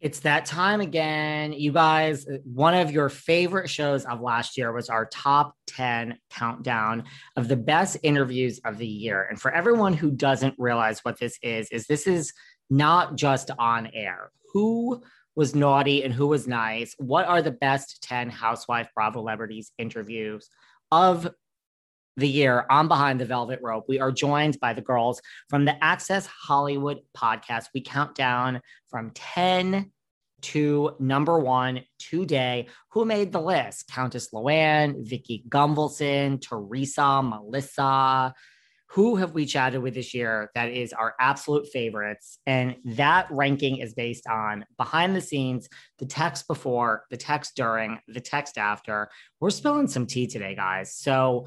It's that time again. You guys, uh, one of your favorite shows of last year was our top 10 countdown of the best interviews of the year. And for everyone who doesn't realize what this is, is this is not just on air. Who was naughty and who was nice? What are the best 10 housewife Bravo celebrities interviews of the year on Behind the Velvet Rope. We are joined by the girls from the Access Hollywood podcast. We count down from 10 to number one today. Who made the list? Countess Luann, Vicki Gunvalson, Teresa, Melissa. Who have we chatted with this year that is our absolute favorites? And that ranking is based on behind the scenes, the text before, the text during, the text after. We're spilling some tea today, guys. So,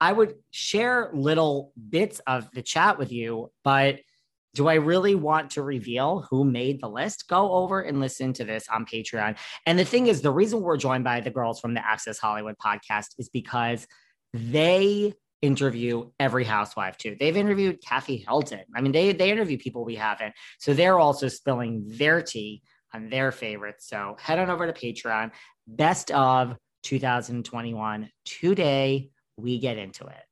I would share little bits of the chat with you, but do I really want to reveal who made the list? Go over and listen to this on Patreon. And the thing is, the reason we're joined by the girls from the Access Hollywood podcast is because they interview every housewife too. They've interviewed Kathy Hilton. I mean, they they interview people we haven't. So they're also spilling their tea on their favorites. So head on over to Patreon. Best of 2021 today we get into it.